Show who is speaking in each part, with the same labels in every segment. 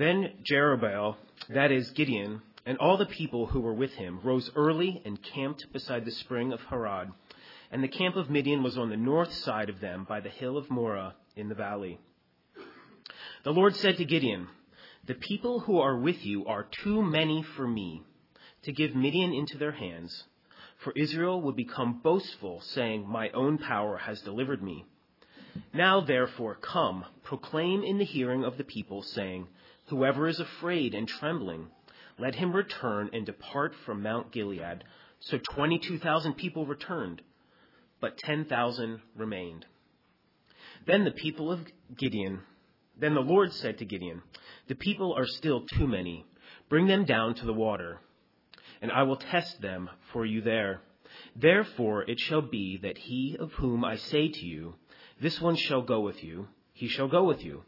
Speaker 1: Then Jerubbaal, that is Gideon, and all the people who were with him rose early and camped beside the spring of Harod. And the camp of Midian was on the north side of them by the hill of Moreh in the valley. The Lord said to Gideon, The people who are with you are too many for me to give Midian into their hands. For Israel would become boastful, saying, My own power has delivered me. Now therefore come, proclaim in the hearing of the people, saying, Whoever is afraid and trembling, let him return and depart from Mount Gilead. So 22,000 people returned, but 10,000 remained. Then the people of Gideon, then the Lord said to Gideon, The people are still too many. Bring them down to the water, and I will test them for you there. Therefore it shall be that he of whom I say to you, This one shall go with you, he shall go with you.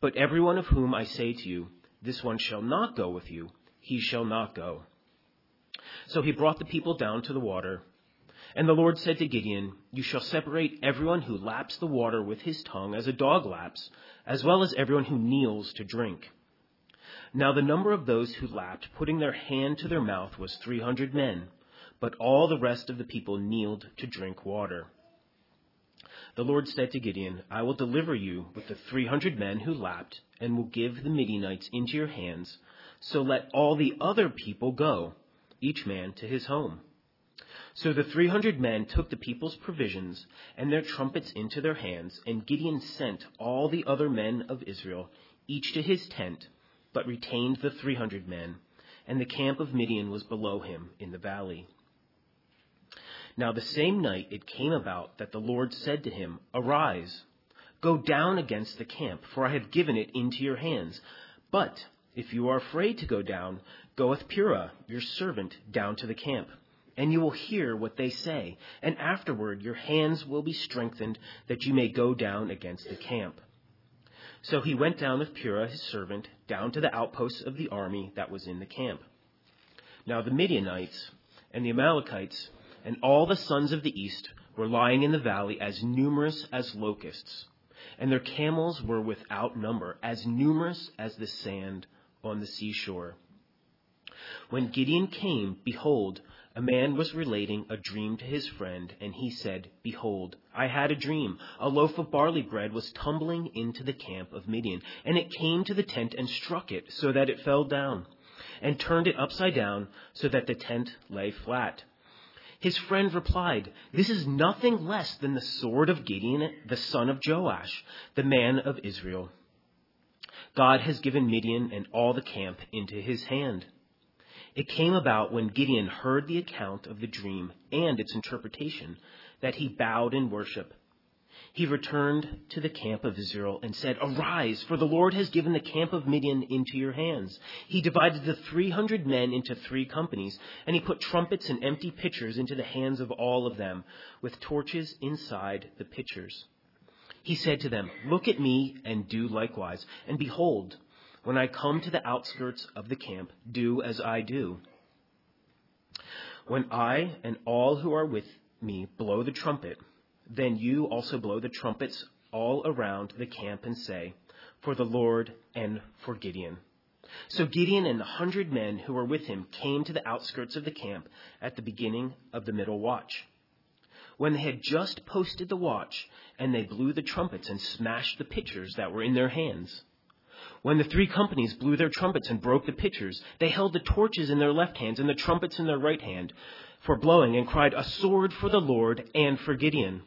Speaker 1: But every one of whom I say to you, This one shall not go with you, he shall not go. So he brought the people down to the water. And the Lord said to Gideon, You shall separate everyone who laps the water with his tongue as a dog laps, as well as everyone who kneels to drink. Now the number of those who lapped, putting their hand to their mouth, was three hundred men, but all the rest of the people kneeled to drink water. The Lord said to Gideon, I will deliver you with the three hundred men who lapped, and will give the Midianites into your hands. So let all the other people go, each man to his home. So the three hundred men took the people's provisions and their trumpets into their hands, and Gideon sent all the other men of Israel, each to his tent, but retained the three hundred men, and the camp of Midian was below him in the valley. Now the same night it came about that the Lord said to him, Arise, go down against the camp, for I have given it into your hands. But if you are afraid to go down, go with Purah, your servant, down to the camp. And you will hear what they say, and afterward your hands will be strengthened, that you may go down against the camp. So he went down with Purah his servant, down to the outposts of the army that was in the camp. Now the Midianites and the Amalekites and all the sons of the east were lying in the valley as numerous as locusts, and their camels were without number, as numerous as the sand on the seashore. When Gideon came, behold, a man was relating a dream to his friend, and he said, Behold, I had a dream. A loaf of barley bread was tumbling into the camp of Midian, and it came to the tent and struck it, so that it fell down, and turned it upside down, so that the tent lay flat. His friend replied, This is nothing less than the sword of Gideon, the son of Joash, the man of Israel. God has given Midian and all the camp into his hand. It came about when Gideon heard the account of the dream and its interpretation that he bowed in worship he returned to the camp of Israel and said, Arise, for the Lord has given the camp of Midian into your hands. He divided the 300 men into three companies, and he put trumpets and empty pitchers into the hands of all of them, with torches inside the pitchers. He said to them, Look at me and do likewise. And behold, when I come to the outskirts of the camp, do as I do. When I and all who are with me blow the trumpet, then you also blow the trumpets all around the camp and say, For the Lord and for Gideon. So Gideon and the hundred men who were with him came to the outskirts of the camp at the beginning of the middle watch. When they had just posted the watch, and they blew the trumpets and smashed the pitchers that were in their hands. When the three companies blew their trumpets and broke the pitchers, they held the torches in their left hands and the trumpets in their right hand for blowing and cried, A sword for the Lord and for Gideon.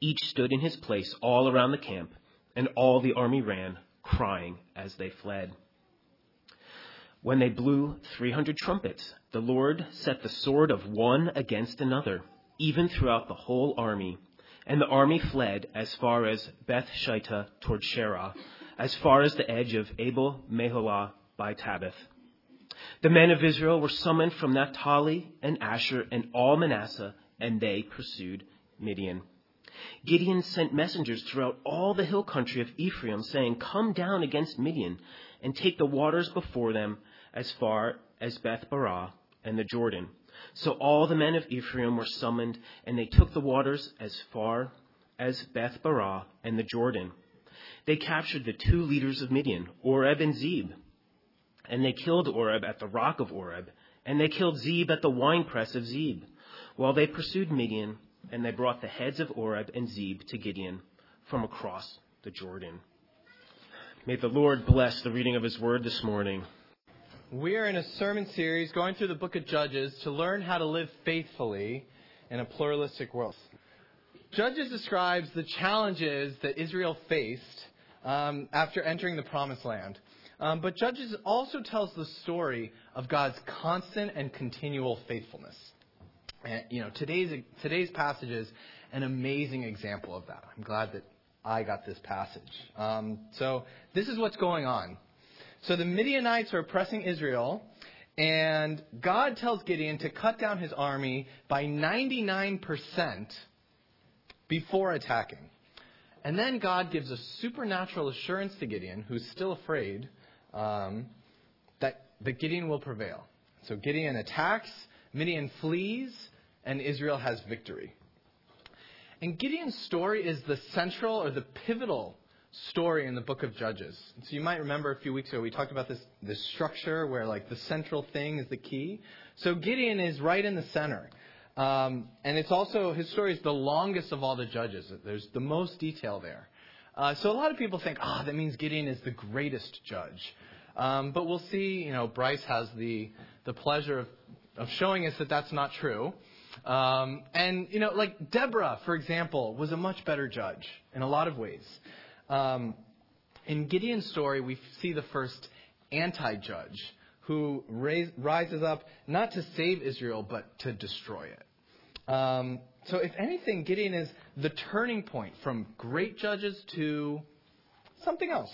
Speaker 1: Each stood in his place all around the camp, and all the army ran, crying as they fled. When they blew 300 trumpets, the Lord set the sword of one against another, even throughout the whole army. And the army fled as far as Beth Shittah toward Sherah, as far as the edge of Abel Meholah by Tabbath. The men of Israel were summoned from Naphtali and Asher and all Manasseh, and they pursued Midian. Gideon sent messengers throughout all the hill country of Ephraim, saying, Come down against Midian, and take the waters before them as far as Beth Barah and the Jordan. So all the men of Ephraim were summoned, and they took the waters as far as Beth Barah and the Jordan. they captured the two leaders of Midian, Oreb and Zeb. And they killed Oreb at the rock of Oreb, and they killed Zeb at the winepress of Zeb, while they pursued Midian, and they brought the heads of Oreb and Zeb to Gideon from across the Jordan. May the Lord bless the reading of his word this morning.
Speaker 2: We are in a sermon series going through the book of Judges to learn how to live faithfully in a pluralistic world. Judges describes the challenges that Israel faced um, after entering the promised land. Um, but Judges also tells the story of God's constant and continual faithfulness. And, you know, today's, today's passage is an amazing example of that. I'm glad that I got this passage. Um, so this is what's going on. So the Midianites are oppressing Israel, and God tells Gideon to cut down his army by 99% before attacking. And then God gives a supernatural assurance to Gideon, who's still afraid, um, that, that Gideon will prevail. So Gideon attacks, Midian flees, and Israel has victory. And Gideon's story is the central or the pivotal story in the book of Judges. So you might remember a few weeks ago we talked about this, this structure where like the central thing is the key. So Gideon is right in the center. Um, and it's also, his story is the longest of all the judges. There's the most detail there. Uh, so a lot of people think, ah, oh, that means Gideon is the greatest judge. Um, but we'll see, you know, Bryce has the, the pleasure of, of showing us that that's not true. Um, and, you know, like Deborah, for example, was a much better judge in a lot of ways. Um, in Gideon's story, we see the first anti judge who raise, rises up not to save Israel, but to destroy it. Um, so, if anything, Gideon is the turning point from great judges to something else.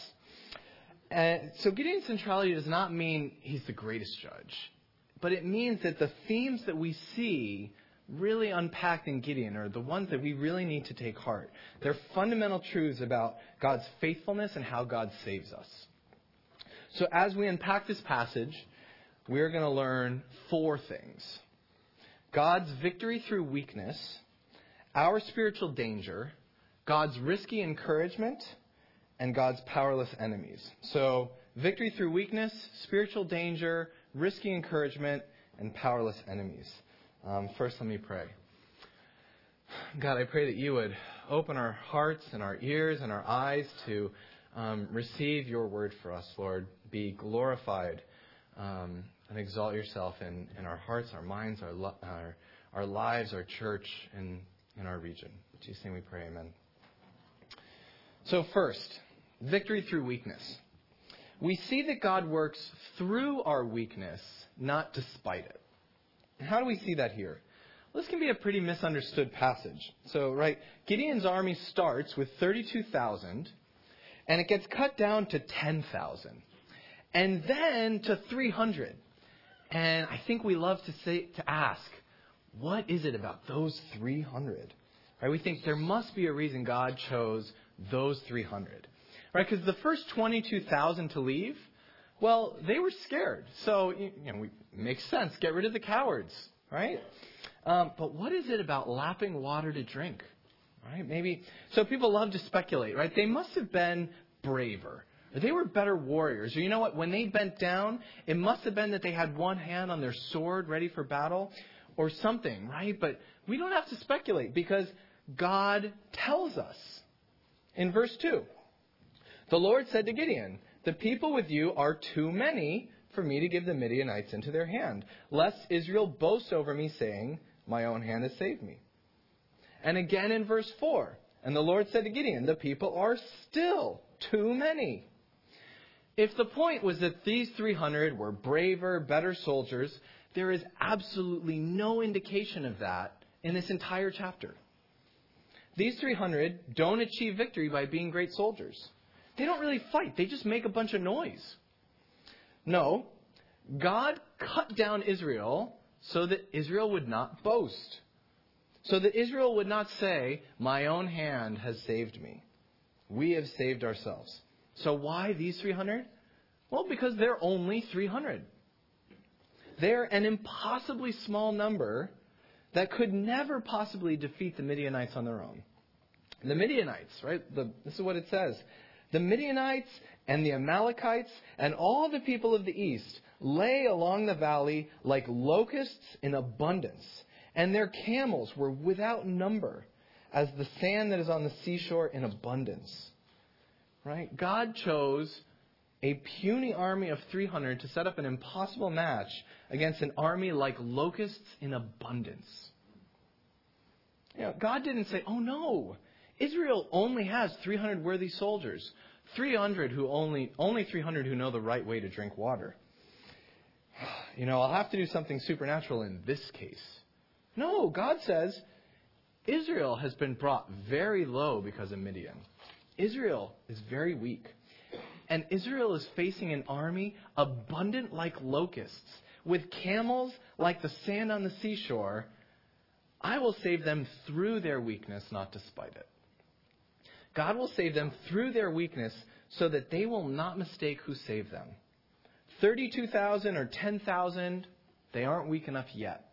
Speaker 2: Uh, so, Gideon's centrality does not mean he's the greatest judge, but it means that the themes that we see really unpacked in Gideon are the ones that we really need to take heart. They're fundamental truths about God's faithfulness and how God saves us. So as we unpack this passage, we're going to learn four things God's victory through weakness, our spiritual danger, God's risky encouragement, and God's powerless enemies. So, victory through weakness, spiritual danger, risky encouragement, and powerless enemies. Um, first, let me pray. God, I pray that you would open our hearts and our ears and our eyes to um, receive your word for us, Lord. Be glorified um, and exalt yourself in, in our hearts, our minds, our, our, our lives, our church, and in our region. In Jesus' name we pray, amen. So, first, victory through weakness. We see that God works through our weakness, not despite it. How do we see that here? Well, this can be a pretty misunderstood passage. So, right, Gideon's army starts with 32,000, and it gets cut down to 10,000, and then to 300. And I think we love to say to ask, what is it about those 300? Right? We think there must be a reason God chose those 300. Right? Because the first 22,000 to leave, well, they were scared. So, you know, it makes sense. Get rid of the cowards, right? Um, but what is it about lapping water to drink? Right? Maybe. So people love to speculate, right? They must have been braver. Or they were better warriors. Or you know what? When they bent down, it must have been that they had one hand on their sword ready for battle or something, right? But we don't have to speculate because God tells us. In verse 2, the Lord said to Gideon, the people with you are too many for me to give the Midianites into their hand, lest Israel boast over me, saying, My own hand has saved me. And again in verse 4, and the Lord said to Gideon, The people are still too many. If the point was that these 300 were braver, better soldiers, there is absolutely no indication of that in this entire chapter. These 300 don't achieve victory by being great soldiers. They don't really fight, they just make a bunch of noise. No, God cut down Israel so that Israel would not boast. So that Israel would not say, My own hand has saved me. We have saved ourselves. So why these 300? Well, because they're only 300. They're an impossibly small number that could never possibly defeat the Midianites on their own. The Midianites, right? The, this is what it says. The Midianites and the Amalekites and all the people of the east lay along the valley like locusts in abundance, and their camels were without number, as the sand that is on the seashore in abundance. Right? God chose a puny army of 300 to set up an impossible match against an army like locusts in abundance. You know, God didn't say, oh no, Israel only has 300 worthy soldiers, 300 who only, only 300 who know the right way to drink water. You know, I'll have to do something supernatural in this case. No, God says Israel has been brought very low because of Midian. Israel is very weak. And Israel is facing an army abundant like locusts, with camels like the sand on the seashore. I will save them through their weakness, not despite it. God will save them through their weakness so that they will not mistake who saved them. 32,000 or 10,000, they aren't weak enough yet.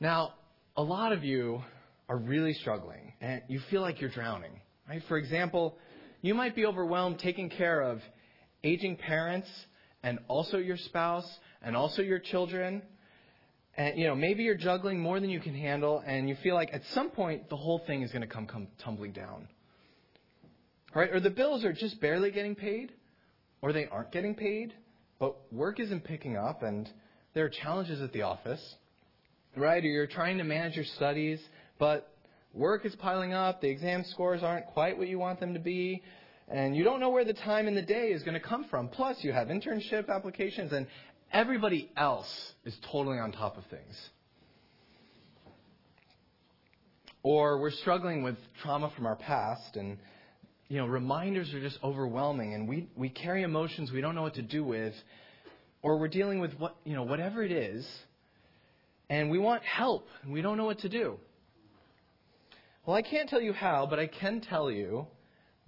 Speaker 2: Now, a lot of you are really struggling and you feel like you're drowning. Right? For example, you might be overwhelmed taking care of aging parents and also your spouse and also your children. And you know, maybe you're juggling more than you can handle and you feel like at some point the whole thing is going to come come tumbling down. Right? Or the bills are just barely getting paid or they aren't getting paid, but work isn't picking up and there are challenges at the office. Right? Or you're trying to manage your studies, but Work is piling up, the exam scores aren't quite what you want them to be, and you don't know where the time in the day is going to come from. Plus, you have internship applications, and everybody else is totally on top of things. Or we're struggling with trauma from our past, and you know, reminders are just overwhelming, and we, we carry emotions we don't know what to do with, or we're dealing with what you know, whatever it is, and we want help, and we don't know what to do. Well, I can't tell you how, but I can tell you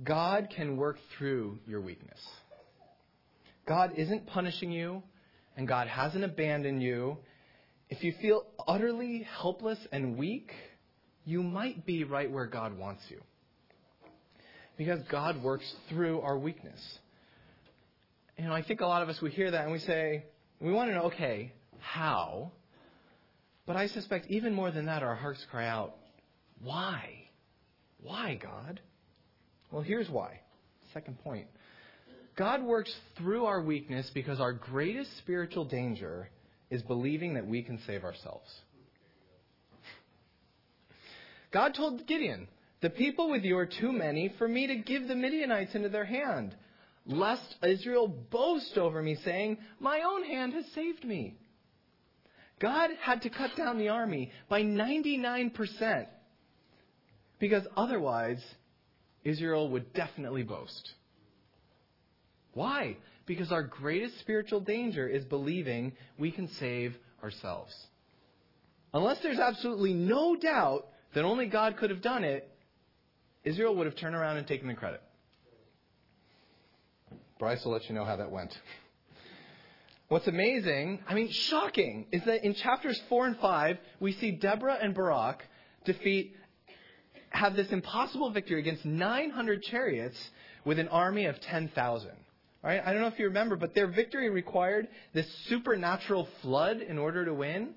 Speaker 2: God can work through your weakness. God isn't punishing you, and God hasn't abandoned you. If you feel utterly helpless and weak, you might be right where God wants you. Because God works through our weakness. You know, I think a lot of us, we hear that and we say, we want to know, okay, how? But I suspect even more than that, our hearts cry out, why? Why, God? Well, here's why. Second point. God works through our weakness because our greatest spiritual danger is believing that we can save ourselves. God told Gideon, The people with you are too many for me to give the Midianites into their hand, lest Israel boast over me, saying, My own hand has saved me. God had to cut down the army by 99% because otherwise, Israel would definitely boast. Why? Because our greatest spiritual danger is believing we can save ourselves. Unless there's absolutely no doubt that only God could have done it, Israel would have turned around and taken the credit. Bryce will let you know how that went. What's amazing, I mean, shocking, is that in chapters 4 and 5, we see Deborah and Barak defeat have this impossible victory against 900 chariots with an army of 10,000. Right? I don't know if you remember, but their victory required this supernatural flood in order to win.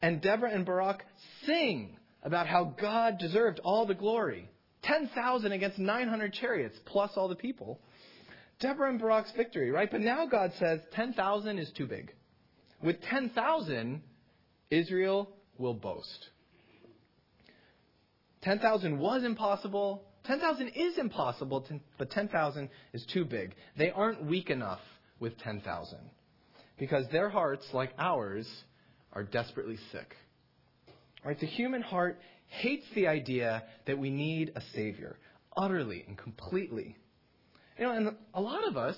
Speaker 2: And Deborah and Barak sing about how God deserved all the glory. 10,000 against 900 chariots, plus all the people. Deborah and Barak's victory, right? But now God says 10,000 is too big. With 10,000, Israel will boast. 10,000 was impossible. 10,000 is impossible, but 10,000 is too big. They aren't weak enough with 10,000 because their hearts, like ours, are desperately sick. Right? The human heart hates the idea that we need a Savior utterly and completely. You know, and a lot of us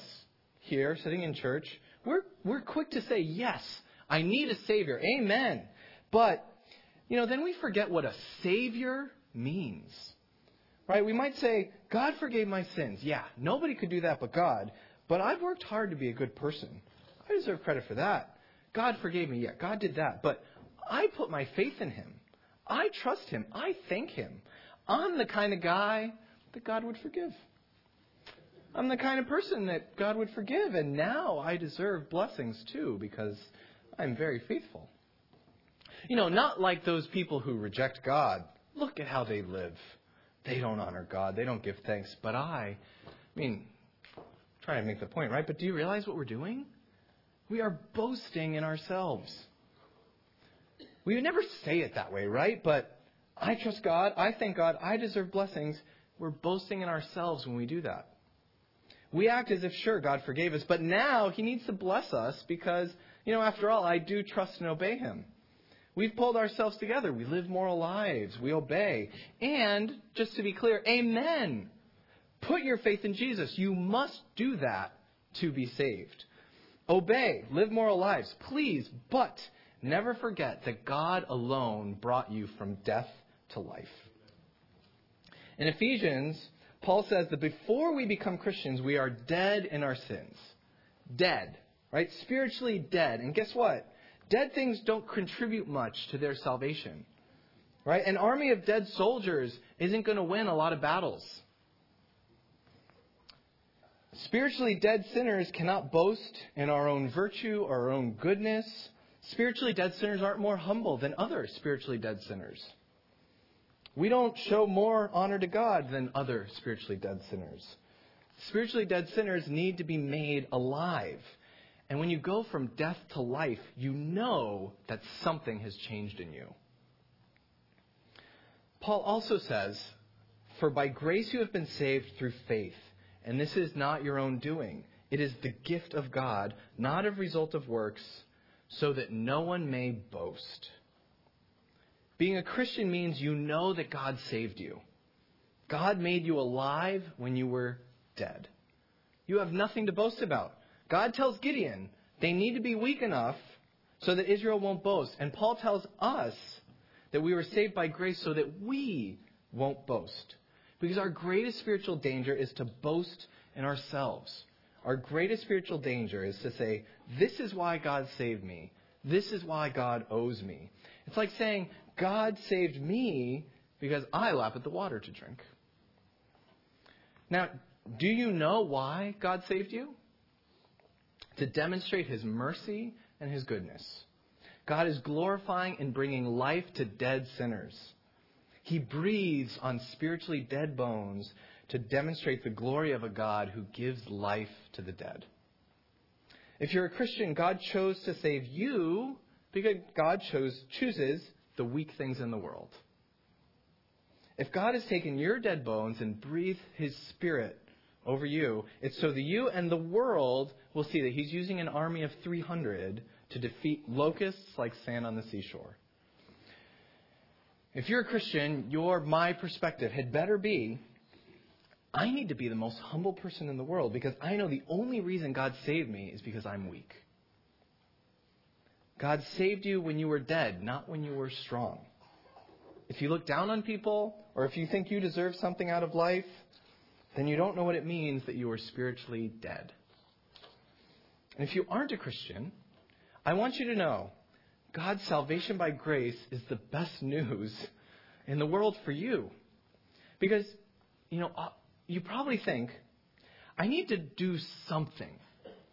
Speaker 2: here sitting in church, we're, we're quick to say, yes, I need a Savior. Amen. But, you know, then we forget what a Savior means. Right? We might say, God forgave my sins. Yeah, nobody could do that but God. But I've worked hard to be a good person. I deserve credit for that. God forgave me. Yeah, God did that. But I put my faith in Him. I trust Him. I thank Him. I'm the kind of guy that God would forgive. I'm the kind of person that God would forgive, and now I deserve blessings too because I'm very faithful. You know, not like those people who reject God. Look at how they live. They don't honor God, they don't give thanks. But I, I mean, trying to make the point, right? But do you realize what we're doing? We are boasting in ourselves. We would never say it that way, right? But I trust God. I thank God. I deserve blessings. We're boasting in ourselves when we do that. We act as if, sure, God forgave us, but now He needs to bless us because, you know, after all, I do trust and obey Him. We've pulled ourselves together. We live moral lives. We obey. And, just to be clear, amen. Put your faith in Jesus. You must do that to be saved. Obey. Live moral lives. Please, but never forget that God alone brought you from death to life. In Ephesians, Paul says that before we become Christians, we are dead in our sins. Dead, right? Spiritually dead. And guess what? Dead things don't contribute much to their salvation. Right? An army of dead soldiers isn't going to win a lot of battles. Spiritually dead sinners cannot boast in our own virtue or our own goodness. Spiritually dead sinners aren't more humble than other spiritually dead sinners. We don't show more honor to God than other spiritually dead sinners. Spiritually dead sinners need to be made alive. And when you go from death to life, you know that something has changed in you. Paul also says, For by grace you have been saved through faith, and this is not your own doing. It is the gift of God, not a result of works, so that no one may boast. Being a Christian means you know that God saved you. God made you alive when you were dead. You have nothing to boast about. God tells Gideon they need to be weak enough so that Israel won't boast. And Paul tells us that we were saved by grace so that we won't boast. Because our greatest spiritual danger is to boast in ourselves. Our greatest spiritual danger is to say, This is why God saved me. This is why God owes me. It's like saying, God saved me because I lap at the water to drink. Now, do you know why God saved you? To demonstrate his mercy and his goodness. God is glorifying and bringing life to dead sinners. He breathes on spiritually dead bones to demonstrate the glory of a God who gives life to the dead. If you're a Christian, God chose to save you because God chose, chooses the weak things in the world. If God has taken your dead bones and breathed his spirit over you, it's so that you and the world will see that he's using an army of 300 to defeat locusts like sand on the seashore. If you're a Christian, your my perspective had better be I need to be the most humble person in the world because I know the only reason God saved me is because I'm weak. God saved you when you were dead, not when you were strong. If you look down on people, or if you think you deserve something out of life, then you don't know what it means that you are spiritually dead. And if you aren't a Christian, I want you to know God's salvation by grace is the best news in the world for you. Because, you know, uh, you probably think, I need to do something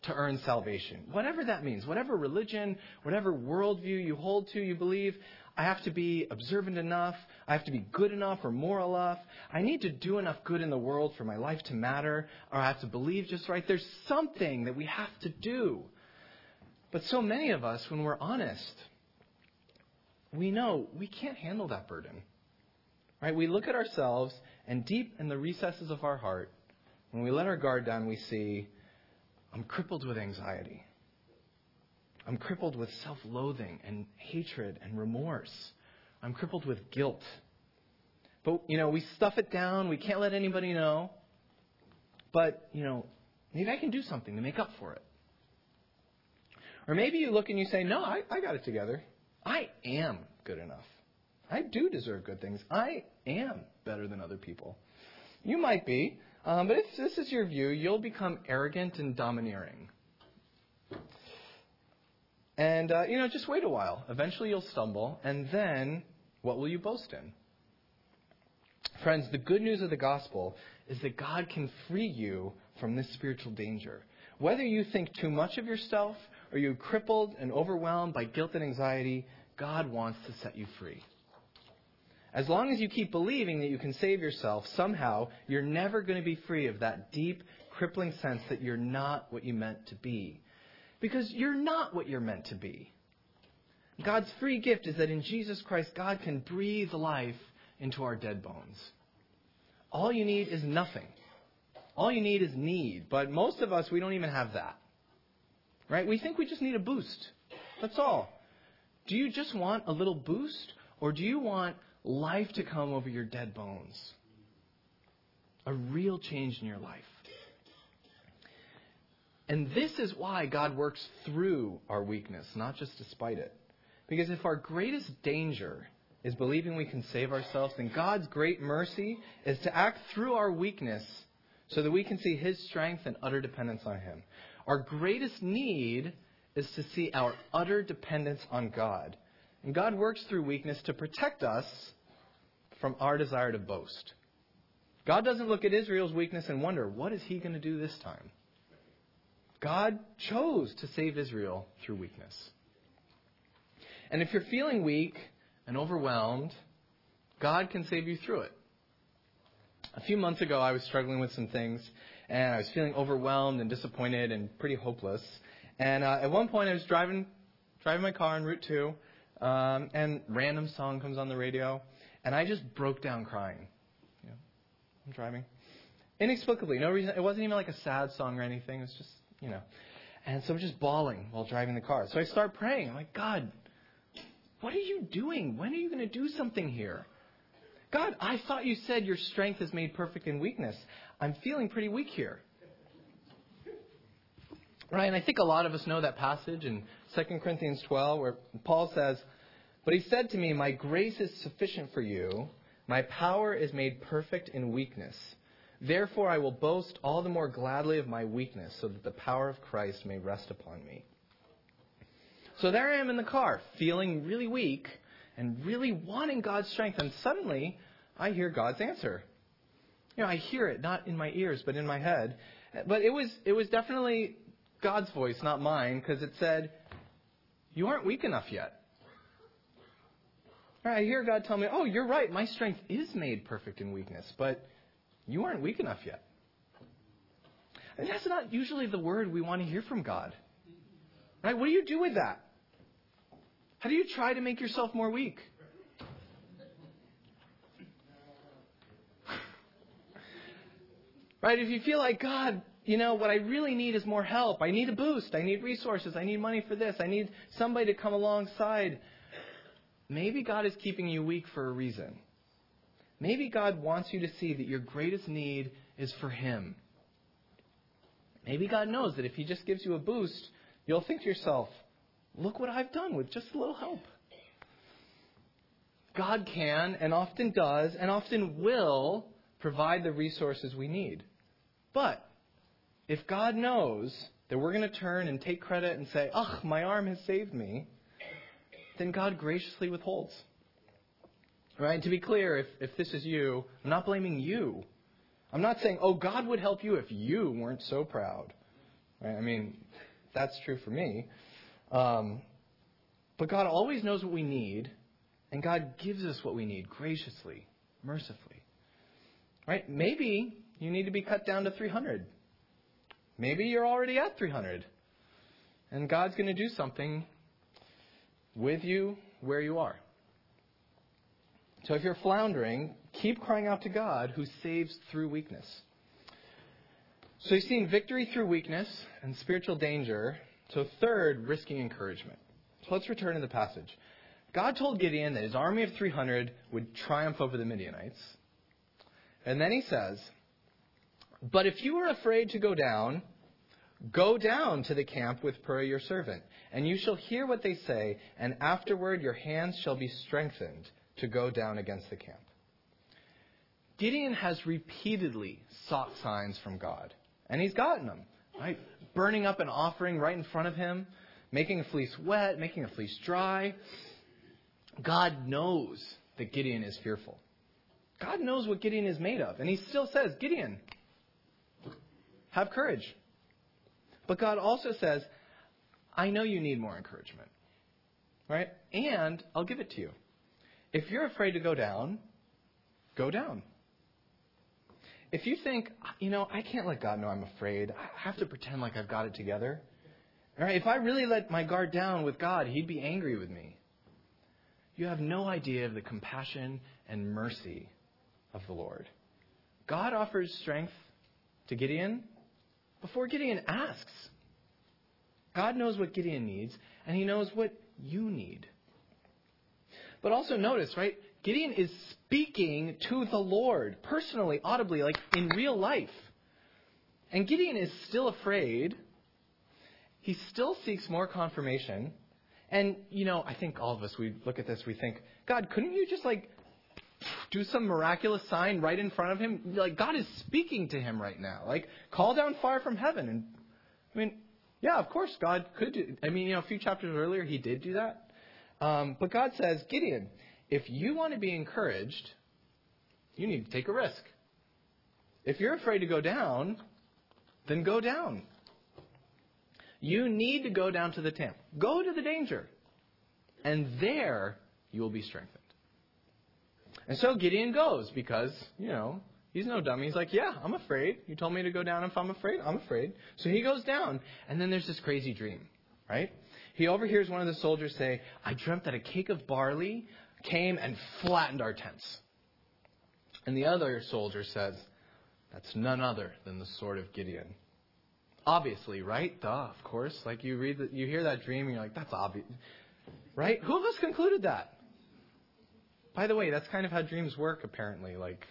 Speaker 2: to earn salvation. Whatever that means, whatever religion, whatever worldview you hold to, you believe, I have to be observant enough, I have to be good enough or moral enough, I need to do enough good in the world for my life to matter, or I have to believe just right. There's something that we have to do. But so many of us, when we're honest, we know we can't handle that burden. Right? We look at ourselves, and deep in the recesses of our heart, when we let our guard down, we see I'm crippled with anxiety. I'm crippled with self loathing and hatred and remorse. I'm crippled with guilt. But, you know, we stuff it down. We can't let anybody know. But, you know, maybe I can do something to make up for it. Or maybe you look and you say, no, I, I got it together. I am good enough. I do deserve good things. I am better than other people. You might be, um, but if this is your view, you'll become arrogant and domineering. And, uh, you know, just wait a while. Eventually you'll stumble, and then what will you boast in? Friends, the good news of the gospel is that God can free you from this spiritual danger. Whether you think too much of yourself or you're crippled and overwhelmed by guilt and anxiety, God wants to set you free. As long as you keep believing that you can save yourself, somehow you're never going to be free of that deep, crippling sense that you're not what you meant to be. Because you're not what you're meant to be. God's free gift is that in Jesus Christ, God can breathe life into our dead bones. All you need is nothing. All you need is need. But most of us, we don't even have that. Right? We think we just need a boost. That's all. Do you just want a little boost? Or do you want life to come over your dead bones? A real change in your life. And this is why God works through our weakness, not just despite it. Because if our greatest danger is believing we can save ourselves, then God's great mercy is to act through our weakness so that we can see His strength and utter dependence on Him. Our greatest need is to see our utter dependence on God. And God works through weakness to protect us from our desire to boast. God doesn't look at Israel's weakness and wonder, what is He going to do this time? God chose to save Israel through weakness. And if you're feeling weak and overwhelmed, God can save you through it. A few months ago, I was struggling with some things, and I was feeling overwhelmed and disappointed and pretty hopeless. And uh, at one point, I was driving driving my car on Route 2, um, and random song comes on the radio, and I just broke down crying. You know, I'm driving. Inexplicably, no reason. It wasn't even like a sad song or anything. It was just, you know. And so I'm just bawling while driving the car. So I start praying. I'm like, God, what are you doing? When are you going to do something here? God, I thought you said your strength is made perfect in weakness. I'm feeling pretty weak here. Right, and I think a lot of us know that passage in 2 Corinthians 12 where Paul says, But he said to me, My grace is sufficient for you. My power is made perfect in weakness. Therefore, I will boast all the more gladly of my weakness, so that the power of Christ may rest upon me. So there I am in the car, feeling really weak and really wanting God's strength, and suddenly I hear God's answer. You know, I hear it not in my ears, but in my head. But it was it was definitely God's voice, not mine, because it said, "You aren't weak enough yet." I hear God tell me, "Oh, you're right. My strength is made perfect in weakness, but you aren't weak enough yet." And that's not usually the word we want to hear from God. Right? What do you do with that? How do you try to make yourself more weak? right? If you feel like, God, you know, what I really need is more help. I need a boost. I need resources. I need money for this. I need somebody to come alongside. Maybe God is keeping you weak for a reason. Maybe God wants you to see that your greatest need is for Him. Maybe God knows that if He just gives you a boost, you'll think to yourself, Look what I've done with just a little help. God can and often does and often will provide the resources we need. But if God knows that we're going to turn and take credit and say, ugh, my arm has saved me, then God graciously withholds. Right? To be clear, if, if this is you, I'm not blaming you. I'm not saying, oh, God would help you if you weren't so proud. Right? I mean, that's true for me. Um, but God always knows what we need, and God gives us what we need graciously, mercifully. Right? Maybe you need to be cut down to 300. Maybe you're already at 300. And God's going to do something with you where you are. So if you're floundering, keep crying out to God who saves through weakness. So you've seen victory through weakness and spiritual danger. So, third, risking encouragement. So, let's return to the passage. God told Gideon that his army of 300 would triumph over the Midianites. And then he says, But if you are afraid to go down, go down to the camp with Purah your servant, and you shall hear what they say, and afterward your hands shall be strengthened to go down against the camp. Gideon has repeatedly sought signs from God, and he's gotten them. Right? Burning up an offering right in front of him, making a fleece wet, making a fleece dry. God knows that Gideon is fearful. God knows what Gideon is made of. And he still says, Gideon, have courage. But God also says, I know you need more encouragement. Right? And I'll give it to you. If you're afraid to go down, go down. If you think, you know, I can't let God know I'm afraid, I have to pretend like I've got it together. All right? If I really let my guard down with God, He'd be angry with me. You have no idea of the compassion and mercy of the Lord. God offers strength to Gideon before Gideon asks. God knows what Gideon needs, and he knows what you need. But also notice, right? Gideon is speaking to the Lord personally, audibly, like in real life. And Gideon is still afraid. He still seeks more confirmation. And, you know, I think all of us, we look at this, we think, God, couldn't you just like do some miraculous sign right in front of him? Like, God is speaking to him right now. Like, call down fire from heaven. And, I mean, yeah, of course, God could do. I mean, you know, a few chapters earlier, he did do that. Um, but God says, Gideon, if you want to be encouraged, you need to take a risk. If you're afraid to go down, then go down. You need to go down to the camp. Go to the danger. And there you will be strengthened. And so Gideon goes because, you know, he's no dummy. He's like, yeah, I'm afraid. You told me to go down. If I'm afraid, I'm afraid. So he goes down. And then there's this crazy dream, right? He overhears one of the soldiers say, I dreamt that a cake of barley came and flattened our tents. And the other soldier says, That's none other than the sword of Gideon. Obviously, right? Duh, of course. Like you read, the, you hear that dream, and you're like, That's obvious, right? Who of us concluded that? By the way, that's kind of how dreams work, apparently. Like,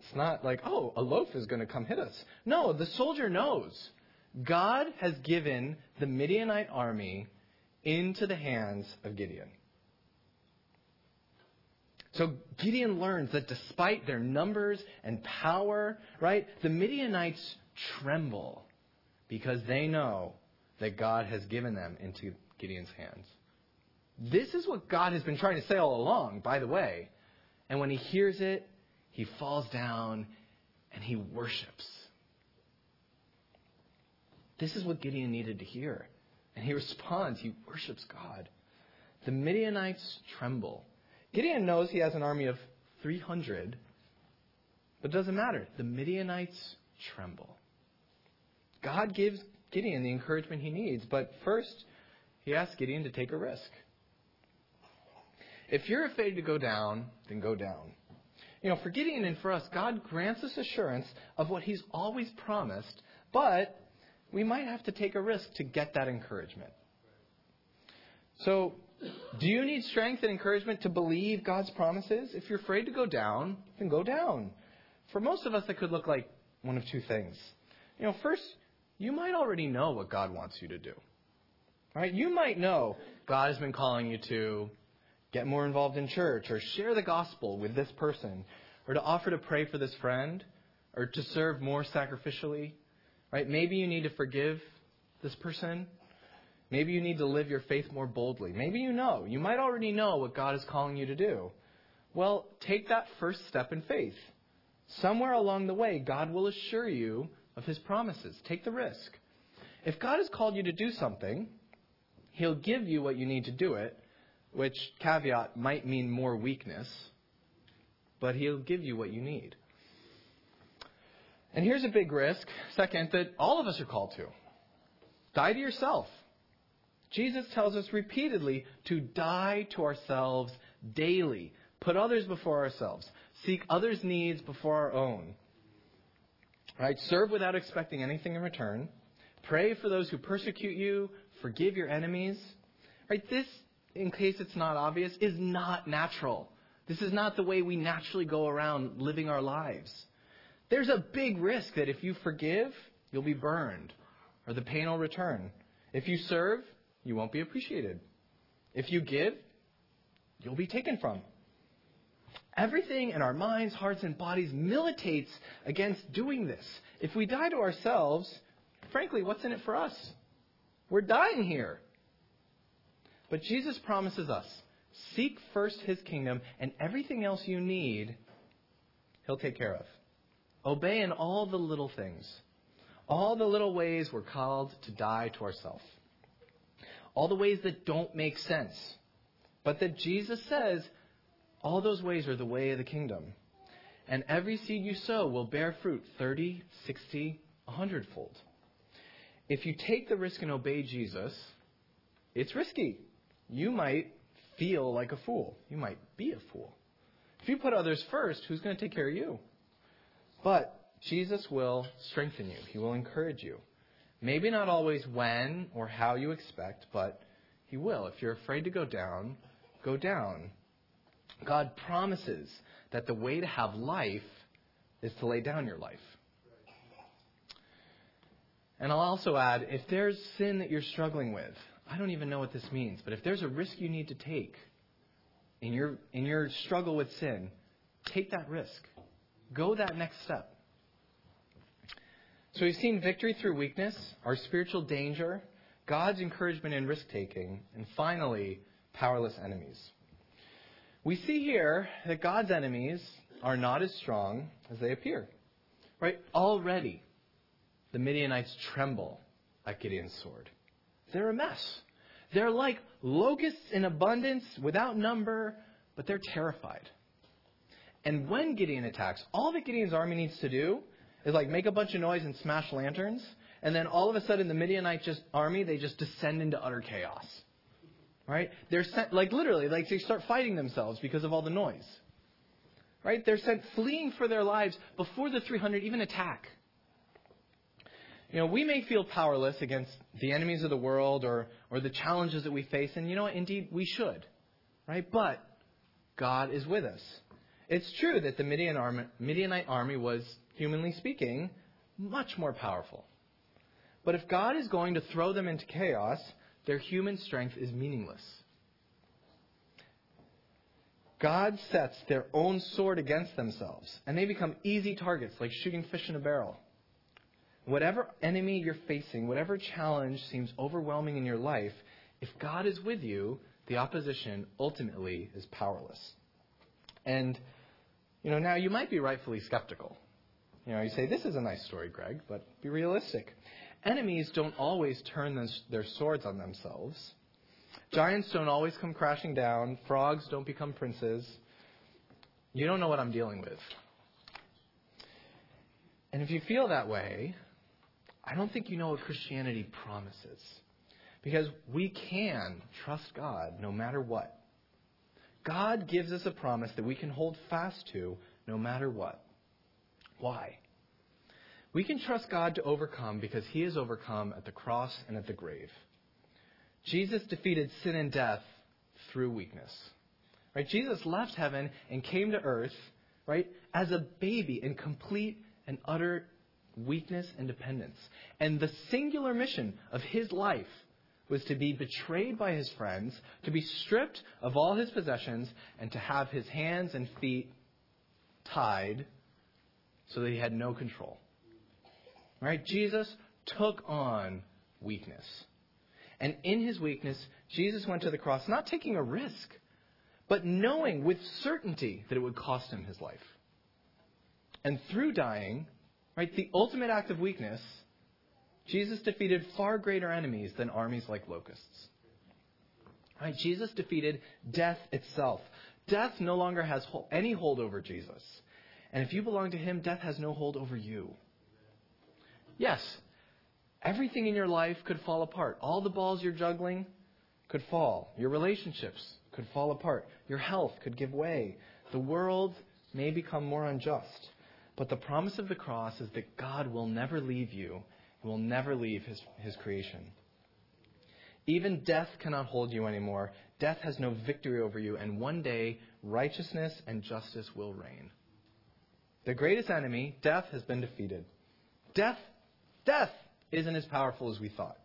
Speaker 2: it's not like, oh, a loaf is going to come hit us. No, the soldier knows. God has given the Midianite army into the hands of Gideon. So Gideon learns that despite their numbers and power, right, the Midianites tremble because they know that God has given them into Gideon's hands. This is what God has been trying to say all along, by the way. And when he hears it, he falls down and he worships. This is what Gideon needed to hear. And he responds, he worships God. The Midianites tremble. Gideon knows he has an army of 300, but it doesn't matter. The Midianites tremble. God gives Gideon the encouragement he needs, but first, he asks Gideon to take a risk. If you're afraid to go down, then go down. You know, for Gideon and for us, God grants us assurance of what he's always promised, but we might have to take a risk to get that encouragement. So, do you need strength and encouragement to believe God's promises? If you're afraid to go down, then go down. For most of us, that could look like one of two things. You know, first, you might already know what God wants you to do. Right? You might know God has been calling you to get more involved in church or share the gospel with this person or to offer to pray for this friend or to serve more sacrificially. Right? Maybe you need to forgive this person Maybe you need to live your faith more boldly. Maybe you know. You might already know what God is calling you to do. Well, take that first step in faith. Somewhere along the way, God will assure you of his promises. Take the risk. If God has called you to do something, he'll give you what you need to do it, which, caveat, might mean more weakness, but he'll give you what you need. And here's a big risk, second, that all of us are called to die to yourself. Jesus tells us repeatedly to die to ourselves daily, put others before ourselves, seek others' needs before our own. Right? Serve without expecting anything in return. Pray for those who persecute you. Forgive your enemies. Right? This, in case it's not obvious, is not natural. This is not the way we naturally go around living our lives. There's a big risk that if you forgive, you'll be burned, or the pain will return. If you serve, you won't be appreciated. If you give, you'll be taken from. Everything in our minds, hearts, and bodies militates against doing this. If we die to ourselves, frankly, what's in it for us? We're dying here. But Jesus promises us seek first his kingdom, and everything else you need, he'll take care of. Obey in all the little things. All the little ways we're called to die to ourselves. All the ways that don't make sense. But that Jesus says all those ways are the way of the kingdom. And every seed you sow will bear fruit 30, 60, 100 fold. If you take the risk and obey Jesus, it's risky. You might feel like a fool. You might be a fool. If you put others first, who's going to take care of you? But Jesus will strengthen you, He will encourage you. Maybe not always when or how you expect, but He will. If you're afraid to go down, go down. God promises that the way to have life is to lay down your life. And I'll also add if there's sin that you're struggling with, I don't even know what this means, but if there's a risk you need to take in your, in your struggle with sin, take that risk. Go that next step. So we've seen victory through weakness, our spiritual danger, God's encouragement in risk taking, and finally, powerless enemies. We see here that God's enemies are not as strong as they appear. Right? Already, the Midianites tremble at Gideon's sword. They're a mess. They're like locusts in abundance, without number, but they're terrified. And when Gideon attacks, all that Gideon's army needs to do is like make a bunch of noise and smash lanterns, and then all of a sudden the Midianite just army they just descend into utter chaos. Right? They're sent like literally like they start fighting themselves because of all the noise. Right? They're sent fleeing for their lives before the 300 even attack. You know, we may feel powerless against the enemies of the world or, or the challenges that we face, and you know what? Indeed, we should. Right? But God is with us. It's true that the Midian Midianite army was, humanly speaking, much more powerful. But if God is going to throw them into chaos, their human strength is meaningless. God sets their own sword against themselves, and they become easy targets, like shooting fish in a barrel. Whatever enemy you're facing, whatever challenge seems overwhelming in your life, if God is with you, the opposition ultimately is powerless. And, you know, now you might be rightfully skeptical. You know, you say, this is a nice story, Greg, but be realistic. Enemies don't always turn their swords on themselves. Giants don't always come crashing down. Frogs don't become princes. You don't know what I'm dealing with. And if you feel that way, I don't think you know what Christianity promises. Because we can trust God no matter what. God gives us a promise that we can hold fast to no matter what. Why? We can trust God to overcome because he has overcome at the cross and at the grave. Jesus defeated sin and death through weakness. Right? Jesus left heaven and came to earth, right, as a baby in complete and utter weakness and dependence. And the singular mission of his life was to be betrayed by his friends, to be stripped of all his possessions, and to have his hands and feet tied so that he had no control. Right? Jesus took on weakness. And in his weakness, Jesus went to the cross, not taking a risk, but knowing with certainty that it would cost him his life. And through dying, right, the ultimate act of weakness, Jesus defeated far greater enemies than armies like locusts. Right? Jesus defeated death itself. Death no longer has any hold over Jesus. And if you belong to him, death has no hold over you. Yes, everything in your life could fall apart. All the balls you're juggling could fall. Your relationships could fall apart. Your health could give way. The world may become more unjust. But the promise of the cross is that God will never leave you, will never leave His, his creation. Even death cannot hold you anymore. Death has no victory over you, and one day righteousness and justice will reign. The greatest enemy, death, has been defeated. Death Death isn't as powerful as we thought.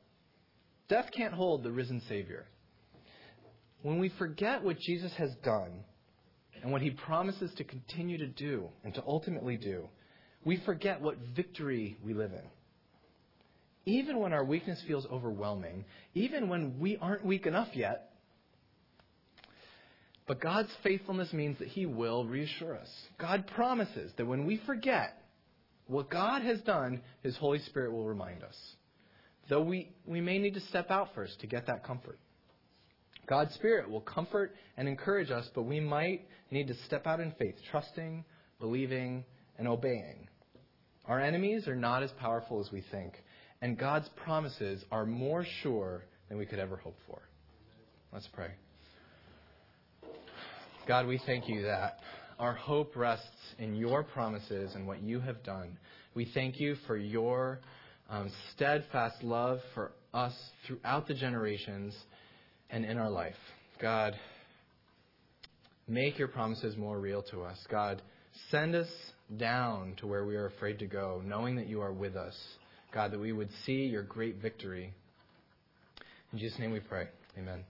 Speaker 2: Death can't hold the risen Savior. When we forget what Jesus has done and what he promises to continue to do and to ultimately do, we forget what victory we live in. Even when our weakness feels overwhelming, even when we aren't weak enough yet, but God's faithfulness means that He will reassure us. God promises that when we forget, what God has done, His Holy Spirit will remind us. Though we, we may need to step out first to get that comfort. God's Spirit will comfort and encourage us, but we might need to step out in faith, trusting, believing, and obeying. Our enemies are not as powerful as we think, and God's promises are more sure than we could ever hope for. Let's pray. God, we thank you that our hope rests in your promises and what you have done. We thank you for your um, steadfast love for us throughout the generations and in our life. God, make your promises more real to us. God, send us down to where we are afraid to go, knowing that you are with us. God, that we would see your great victory. In Jesus' name we pray. Amen.